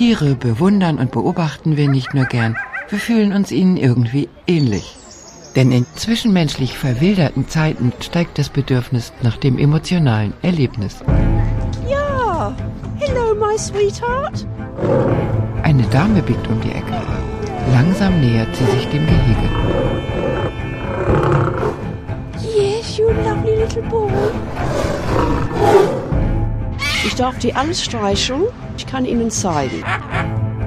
Tiere bewundern und beobachten wir nicht nur gern, wir fühlen uns ihnen irgendwie ähnlich. Denn in zwischenmenschlich verwilderten Zeiten steigt das Bedürfnis nach dem emotionalen Erlebnis. Ja, hello my sweetheart. Eine Dame biegt um die Ecke. Langsam nähert sie sich dem Gehege. Yes, you lovely little boy. Ich darf die alles streicheln. Ich kann Ihnen zeigen.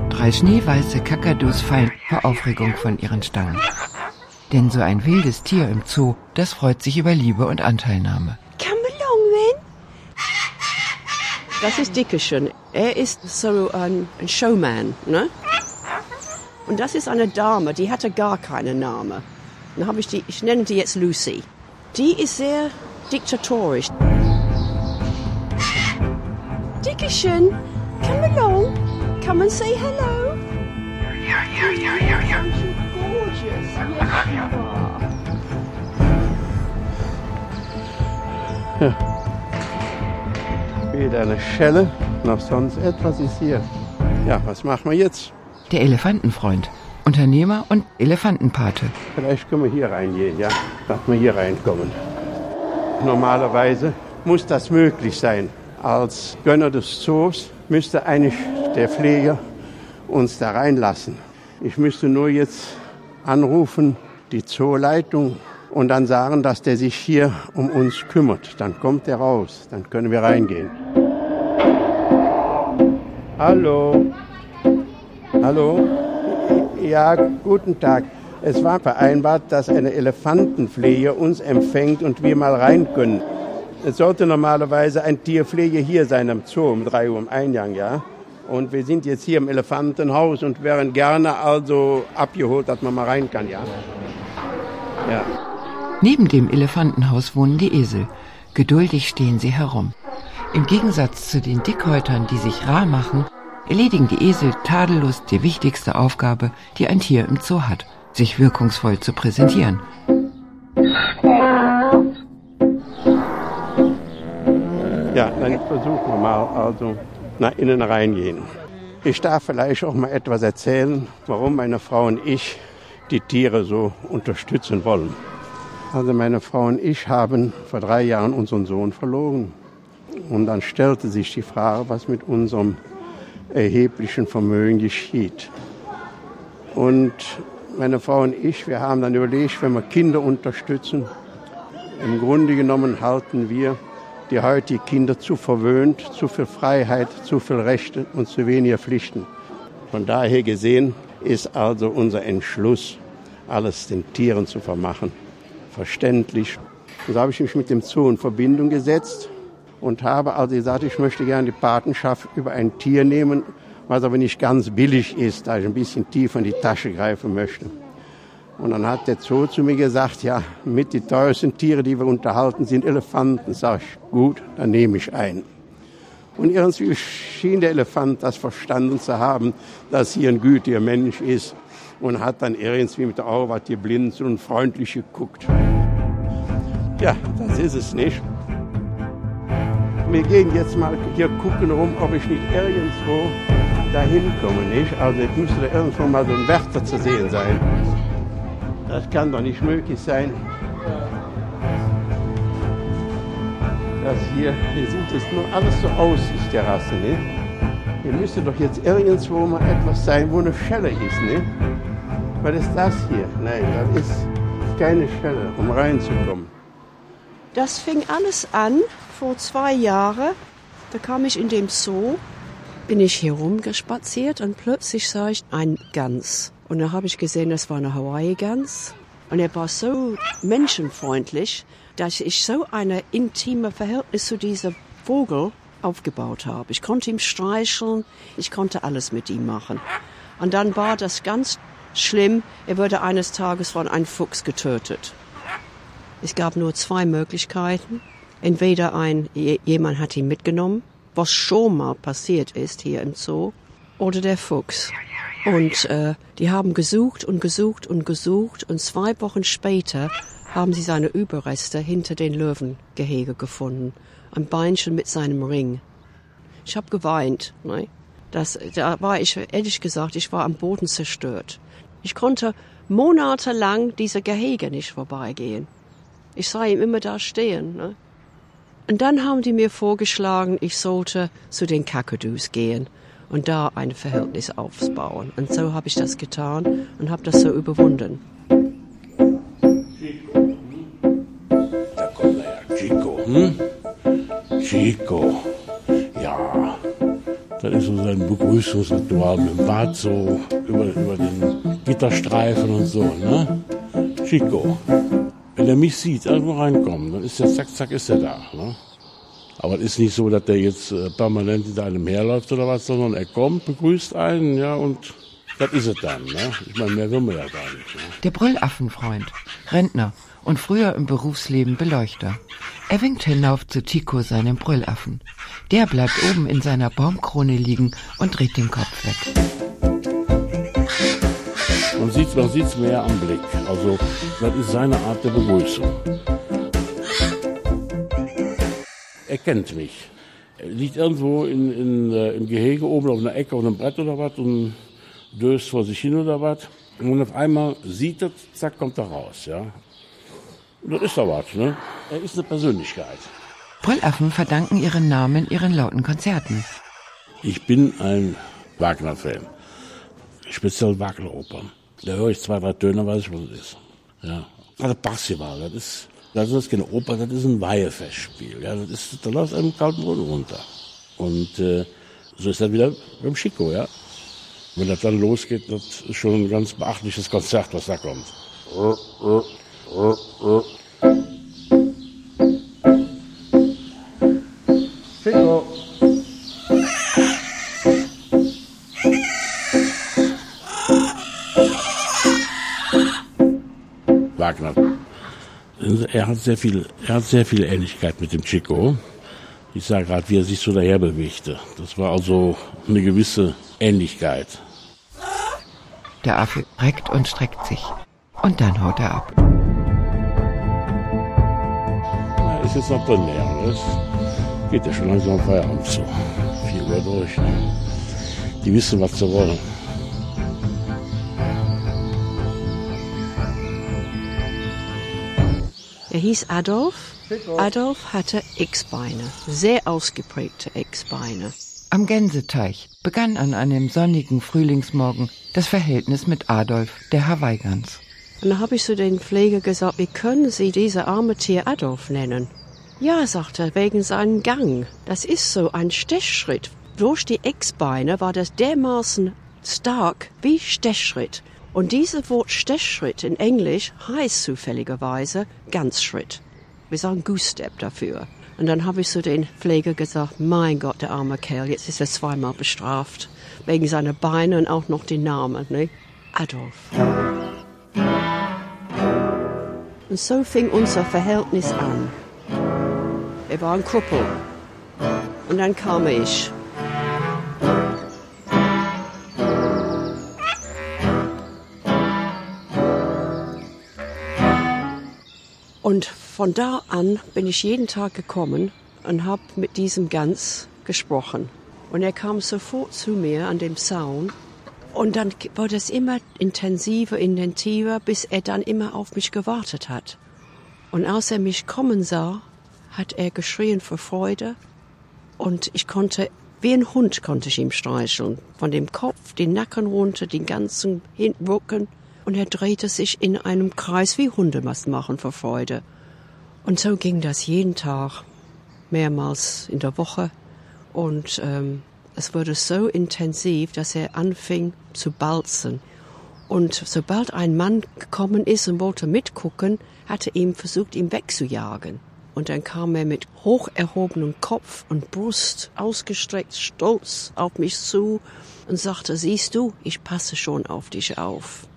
Drei schneeweiße Kakadus fallen vor Aufregung von ihren Stangen. Denn so ein wildes Tier im Zoo, das freut sich über Liebe und Anteilnahme. Come along then. Das ist Dickerchen. Er ist so ein, ein Showman, ne? Und das ist eine Dame, die hatte gar keinen Namen. Dann habe ich die, ich nenne die jetzt Lucy. Die ist sehr diktatorisch. Dickerchen, come along. Come and say hello. Aren't you gorgeous? Yes, you are. Weder eine Schelle noch sonst etwas ist hier. Ja, was machen wir jetzt? Der Elefantenfreund, Unternehmer und Elefantenpate. Vielleicht können wir hier reingehen, ja? Dass wir hier reinkommen. Normalerweise muss das möglich sein. Als Gönner des Zoos müsste eigentlich der Pfleger uns da reinlassen. Ich müsste nur jetzt anrufen, die Zooleitung, und dann sagen, dass der sich hier um uns kümmert. Dann kommt er raus, dann können wir reingehen. Hallo. Hallo. Ja, guten Tag. Es war vereinbart, dass eine Elefantenpflege uns empfängt und wir mal rein können. Es sollte normalerweise ein Tierpflege hier sein am Zoo um drei Uhr im Eingang, ja. Und wir sind jetzt hier im Elefantenhaus und wären gerne also abgeholt, dass man mal rein kann, ja. Ja. Neben dem Elefantenhaus wohnen die Esel. Geduldig stehen sie herum. Im Gegensatz zu den Dickhäutern, die sich rar machen, erledigen die Esel tadellos die wichtigste Aufgabe, die ein Tier im Zoo hat, sich wirkungsvoll zu präsentieren. Ja, dann versuchen wir mal also nach innen reingehen. Ich darf vielleicht auch mal etwas erzählen, warum meine Frau und ich die Tiere so unterstützen wollen. Also meine Frau und ich haben vor drei Jahren unseren Sohn verloren. Und dann stellte sich die Frage, was mit unserem erheblichen Vermögen geschieht. Und meine Frau und ich, wir haben dann überlegt, wenn wir Kinder unterstützen, im Grunde genommen halten wir die heutigen Kinder zu verwöhnt, zu viel Freiheit, zu viel Rechte und zu weniger Pflichten. Von daher gesehen ist also unser Entschluss, alles den Tieren zu vermachen, verständlich. So habe ich mich mit dem Zoo in Verbindung gesetzt und habe also gesagt, ich möchte gerne die Patenschaft über ein Tier nehmen, was aber nicht ganz billig ist, da ich ein bisschen tiefer in die Tasche greifen möchte. Und dann hat der Zoo zu mir gesagt, ja, mit die teuersten Tiere, die wir unterhalten, sind Elefanten. Sag ich, gut, dann nehme ich einen. Und irgendwie schien der Elefant das verstanden zu haben, dass hier ein gütiger Mensch ist und hat dann irgendwie mit der Augen was geblinzt und freundlich geguckt. Ja, das ist es nicht. Wir gehen jetzt mal hier gucken rum, ob ich nicht irgendwo dahin komme, nicht? Also es müsste da irgendwo mal so ein Wärter zu sehen sein. Das kann doch nicht möglich sein. Das hier, hier sind jetzt nur alles so Aussichtsterrassen, ne? Hier müsste doch jetzt irgendwo mal etwas sein, wo eine Schelle ist, ne? Was ist das hier? Nein, das ist keine Schelle, um reinzukommen. Das fing alles an vor zwei Jahren. Da kam ich in dem Zoo, bin ich hier rumgespaziert und plötzlich sah ich ein Gans. Und da habe ich gesehen, das war eine Hawaii-Gans. Und er war so menschenfreundlich, dass ich so eine intime Verhältnis zu diesem Vogel aufgebaut habe. Ich konnte ihm streicheln, ich konnte alles mit ihm machen. Und dann war das ganz schlimm, er wurde eines Tages von einem Fuchs getötet. Es gab nur zwei Möglichkeiten. Entweder ein, jemand hat ihn mitgenommen, was schon mal passiert ist hier im Zoo, oder der Fuchs. Und äh, die haben gesucht und gesucht und gesucht und zwei Wochen später haben sie seine Überreste hinter den Löwengehege gefunden. Ein Beinchen mit seinem Ring. Ich habe geweint. Ne? Das, da war ich, ehrlich gesagt, ich war am Boden zerstört. Ich konnte monatelang diese Gehege nicht vorbeigehen. Ich sah ihm immer da stehen. Ne? Und dann haben die mir vorgeschlagen, ich sollte zu den Kakadus gehen und da ein Verhältnis aufbauen. Und so habe ich das getan und habe das so überwunden. Da kommt er ja, Chico. Hm? Chico. Ja. Das ist so sein Begrüßungsritual mit dem Bart so über, über den Gitterstreifen und so, ne? Chico. Wenn er mich sieht, irgendwo reinkommen, dann ist der zack, zack, ist er da. Ne? Aber es ist nicht so, dass der jetzt äh, permanent hinter einem herläuft oder was, sondern er kommt, begrüßt einen, ja, und das ist es dann. Ne? Ich meine, mehr will man ja gar nicht. Ne? Der Brüllaffenfreund, Rentner und früher im Berufsleben Beleuchter. Er winkt hinauf zu Tico, seinem Brüllaffen. Der bleibt oben in seiner Baumkrone liegen und dreht den Kopf weg. Man sieht man sieht's mehr am Blick. Also, das ist seine Art der Begrüßung. Kennt mich. Er liegt irgendwo in, in, äh, im Gehege oben auf einer Ecke auf einem Brett oder was und döst vor sich hin oder was. Und auf einmal sieht er, zack, kommt er raus, ja. Das ist doch was, ne? Er ist eine Persönlichkeit. Brüllaffen verdanken ihren Namen ihren lauten Konzerten. Ich bin ein Wagner-Fan. Speziell Wagner-Opern. Da höre ich zwei, drei Töne, weiß ich, was es ist. Ja. Also Basketball, das ist, das ist keine Oper, das ist ein Weihefestspiel. Ja, das ist, da läuft einem kalten Boden runter. Und äh, so ist das wieder beim Chico, ja. Wenn das dann losgeht, das ist schon ein ganz beachtliches Konzert, was da kommt. Chico. Er hat sehr viel, er hat sehr viel Ähnlichkeit mit dem Chico. Ich sage gerade, wie er sich so daher bewegte. Das war also eine gewisse Ähnlichkeit. Der Affe reckt und streckt sich. Und dann haut er ab. Na, ist jetzt noch drin, ja. Das geht ja schon langsam Feierabend zu. Vier Uhr durch. Ne? Die wissen, was sie wollen. Hieß Adolf. Adolf hatte X-Beine, sehr ausgeprägte X-Beine. Am Gänseteich begann an einem sonnigen Frühlingsmorgen das Verhältnis mit Adolf, der Hawaii-Gans. Und da habe ich zu den Pfleger gesagt, wie können Sie diese arme Tier Adolf nennen? Ja, sagt er, wegen seinem Gang. Das ist so ein Stechschritt. Durch die Eckbeine war das dermaßen stark wie Stechschritt. Und dieses Wort Stechschritt in Englisch heißt zufälligerweise Ganzschritt. Wir sagen Goose Step dafür. Und dann habe ich zu den Pfleger gesagt, mein Gott, der arme Kerl, jetzt ist er zweimal bestraft. Wegen seiner Beine und auch noch den Namen, ne? Adolf. Und so fing unser Verhältnis an. Er war ein Krüppel. Und dann kam ich. Und von da an bin ich jeden Tag gekommen und habe mit diesem Gans gesprochen. Und er kam sofort zu mir an dem Zaun. Und dann wurde es immer intensiver, intensiver, bis er dann immer auf mich gewartet hat. Und als er mich kommen sah, hat er geschrien vor Freude. Und ich konnte, wie ein Hund konnte ich ihm streicheln. Von dem Kopf, den Nacken runter, den ganzen Rücken. Und er drehte sich in einem Kreis, wie Hunde das machen vor Freude. Und so ging das jeden Tag, mehrmals in der Woche. Und ähm, es wurde so intensiv, dass er anfing zu balzen. Und sobald ein Mann gekommen ist und wollte mitgucken, hatte ihm versucht, ihn wegzujagen. Und dann kam er mit hoch erhobenem Kopf und Brust ausgestreckt, stolz auf mich zu und sagte, siehst du, ich passe schon auf dich auf.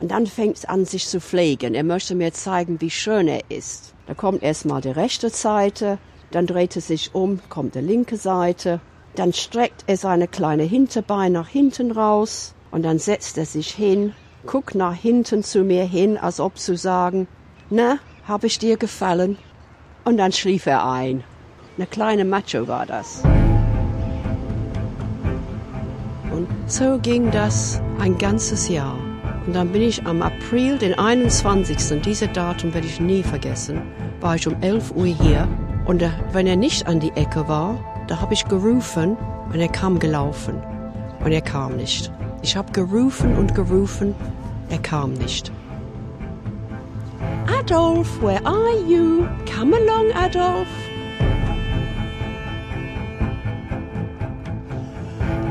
Und dann fängt es an, sich zu pflegen. Er möchte mir zeigen, wie schön er ist. Da kommt erstmal die rechte Seite, dann dreht er sich um, kommt die linke Seite, dann streckt er seine kleine Hinterbein nach hinten raus und dann setzt er sich hin, guckt nach hinten zu mir hin, als ob zu sagen, na, hab ich dir gefallen? Und dann schlief er ein. Eine kleine Macho war das. Und so ging das ein ganzes Jahr. Und dann bin ich am April, den 21. Diese Datum werde ich nie vergessen, war ich um 11 Uhr hier. Und äh, wenn er nicht an die Ecke war, da habe ich gerufen und er kam gelaufen. Und er kam nicht. Ich habe gerufen und gerufen, er kam nicht. Adolf, where are you? Come along, Adolf.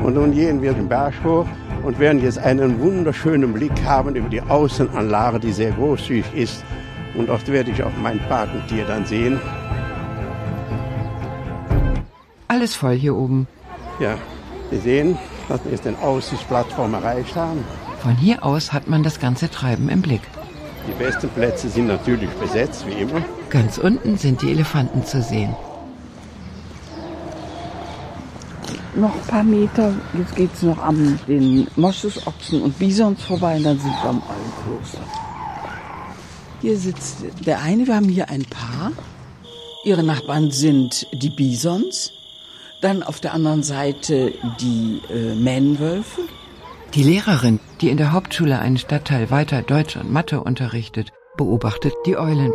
Und nun gehen wir den Berg und werden jetzt einen wunderschönen Blick haben über die Außenanlage, die sehr großzügig ist. Und dort werde ich auch mein Patentier dann sehen. Alles voll hier oben. Ja, wir sehen, dass wir jetzt den Aussichtsplattform erreicht haben. Von hier aus hat man das ganze Treiben im Blick. Die besten Plätze sind natürlich besetzt, wie immer. Ganz unten sind die Elefanten zu sehen. Noch ein paar Meter, jetzt geht es noch an den Moschusochsen und Bisons vorbei und dann sind wir am Almkloster. Hier sitzt der eine, wir haben hier ein Paar. Ihre Nachbarn sind die Bisons. Dann auf der anderen Seite die äh, Mähnenwölfe. Die Lehrerin, die in der Hauptschule einen Stadtteil weiter Deutsch und Mathe unterrichtet, beobachtet die Eulen.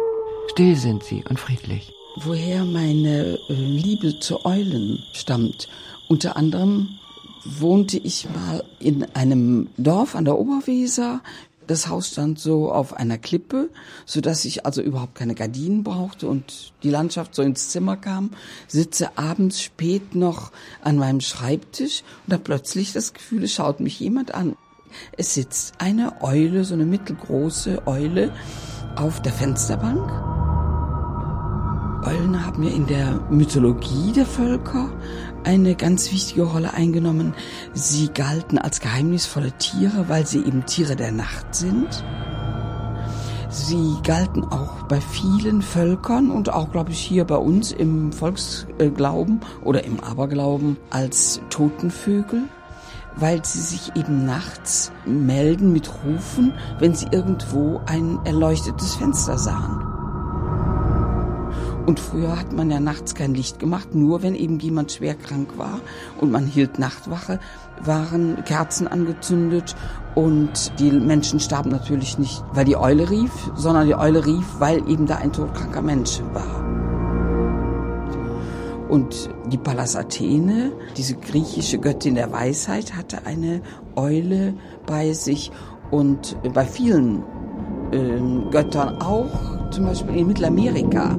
Still sind sie und friedlich. Woher meine äh, Liebe zu Eulen stammt. Unter anderem wohnte ich mal in einem Dorf an der Oberweser. Das Haus stand so auf einer Klippe, so dass ich also überhaupt keine Gardinen brauchte und die Landschaft so ins Zimmer kam. Sitze abends spät noch an meinem Schreibtisch und habe plötzlich das Gefühl, es schaut mich jemand an. Es sitzt eine Eule, so eine mittelgroße Eule, auf der Fensterbank. Eulen haben ja in der Mythologie der Völker eine ganz wichtige Rolle eingenommen. Sie galten als geheimnisvolle Tiere, weil sie eben Tiere der Nacht sind. Sie galten auch bei vielen Völkern und auch, glaube ich, hier bei uns im Volksglauben oder im Aberglauben als Totenvögel, weil sie sich eben nachts melden mit Rufen, wenn sie irgendwo ein erleuchtetes Fenster sahen. Und früher hat man ja nachts kein Licht gemacht, nur wenn eben jemand schwer krank war und man hielt Nachtwache, waren Kerzen angezündet und die Menschen starben natürlich nicht, weil die Eule rief, sondern die Eule rief, weil eben da ein todkranker Mensch war. Und die Pallas Athene, diese griechische Göttin der Weisheit, hatte eine Eule bei sich und bei vielen äh, Göttern auch, zum Beispiel in Mittelamerika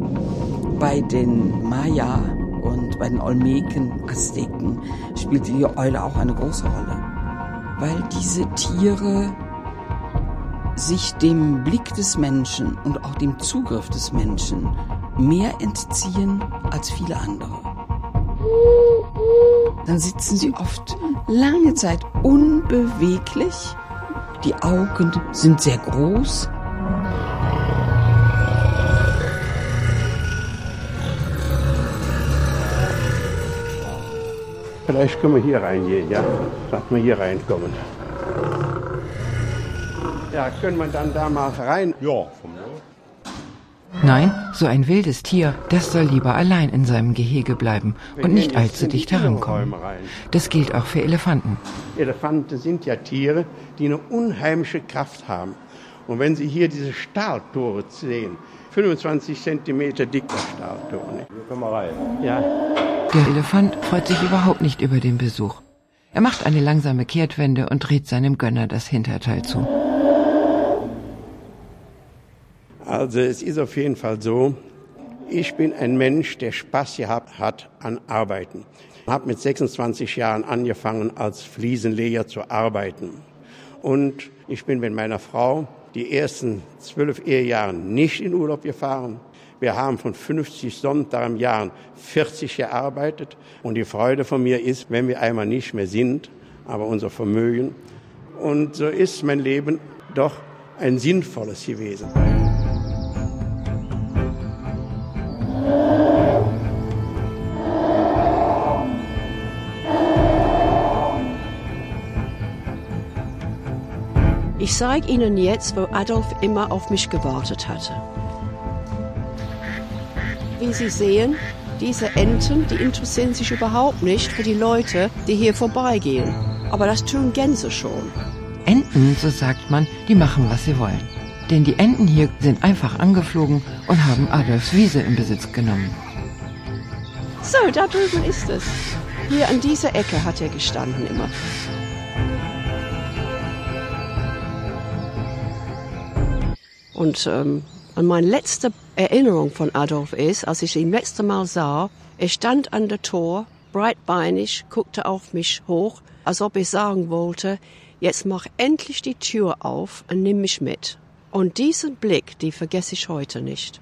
bei den Maya und bei den Olmeken, Azteken spielte die Eule auch eine große Rolle, weil diese Tiere sich dem Blick des Menschen und auch dem Zugriff des Menschen mehr entziehen als viele andere. Dann sitzen sie oft lange Zeit unbeweglich, die Augen sind sehr groß, Vielleicht können wir hier reingehen, ja? Dass wir hier reinkommen. Ja, können wir dann da mal rein? Ja. Nein, so ein wildes Tier, das soll lieber allein in seinem Gehege bleiben und nicht allzu dicht herankommen. Das gilt auch für Elefanten. Elefanten sind ja Tiere, die eine unheimliche Kraft haben. Und wenn Sie hier diese Stahltore sehen, 25 Zentimeter dicker Stahltore. nicht? Hier können wir rein. Ja, Der Elefant freut sich überhaupt nicht über den Besuch. Er macht eine langsame Kehrtwende und dreht seinem Gönner das Hinterteil zu. Also es ist auf jeden Fall so, ich bin ein Mensch, der Spaß gehabt hat an Arbeiten. Ich habe mit 26 Jahren angefangen, als Fliesenleger zu arbeiten. Und ich bin mit meiner Frau die ersten zwölf Ehejahre nicht in Urlaub gefahren. Wir haben von 50 Sonntagen im Jahr 40 gearbeitet. Und die Freude von mir ist, wenn wir einmal nicht mehr sind, aber unser Vermögen. Und so ist mein Leben doch ein sinnvolles gewesen. Ich zeige Ihnen jetzt, wo Adolf immer auf mich gewartet hatte. Wie Sie sehen, diese Enten, die interessieren sich überhaupt nicht für die Leute, die hier vorbeigehen. Aber das tun Gänse schon. Enten, so sagt man, die machen, was sie wollen. Denn die Enten hier sind einfach angeflogen und haben Adolfs Wiese in Besitz genommen. So, da drüben ist es. Hier an dieser Ecke hat er gestanden immer. Und ähm, meine letzte Erinnerung von Adolf ist, als ich ihn letzte Mal sah, er stand an der Tor, breitbeinig, guckte auf mich hoch, als ob er sagen wollte, jetzt mach endlich die Tür auf und nimm mich mit. Und diesen Blick, die vergesse ich heute nicht.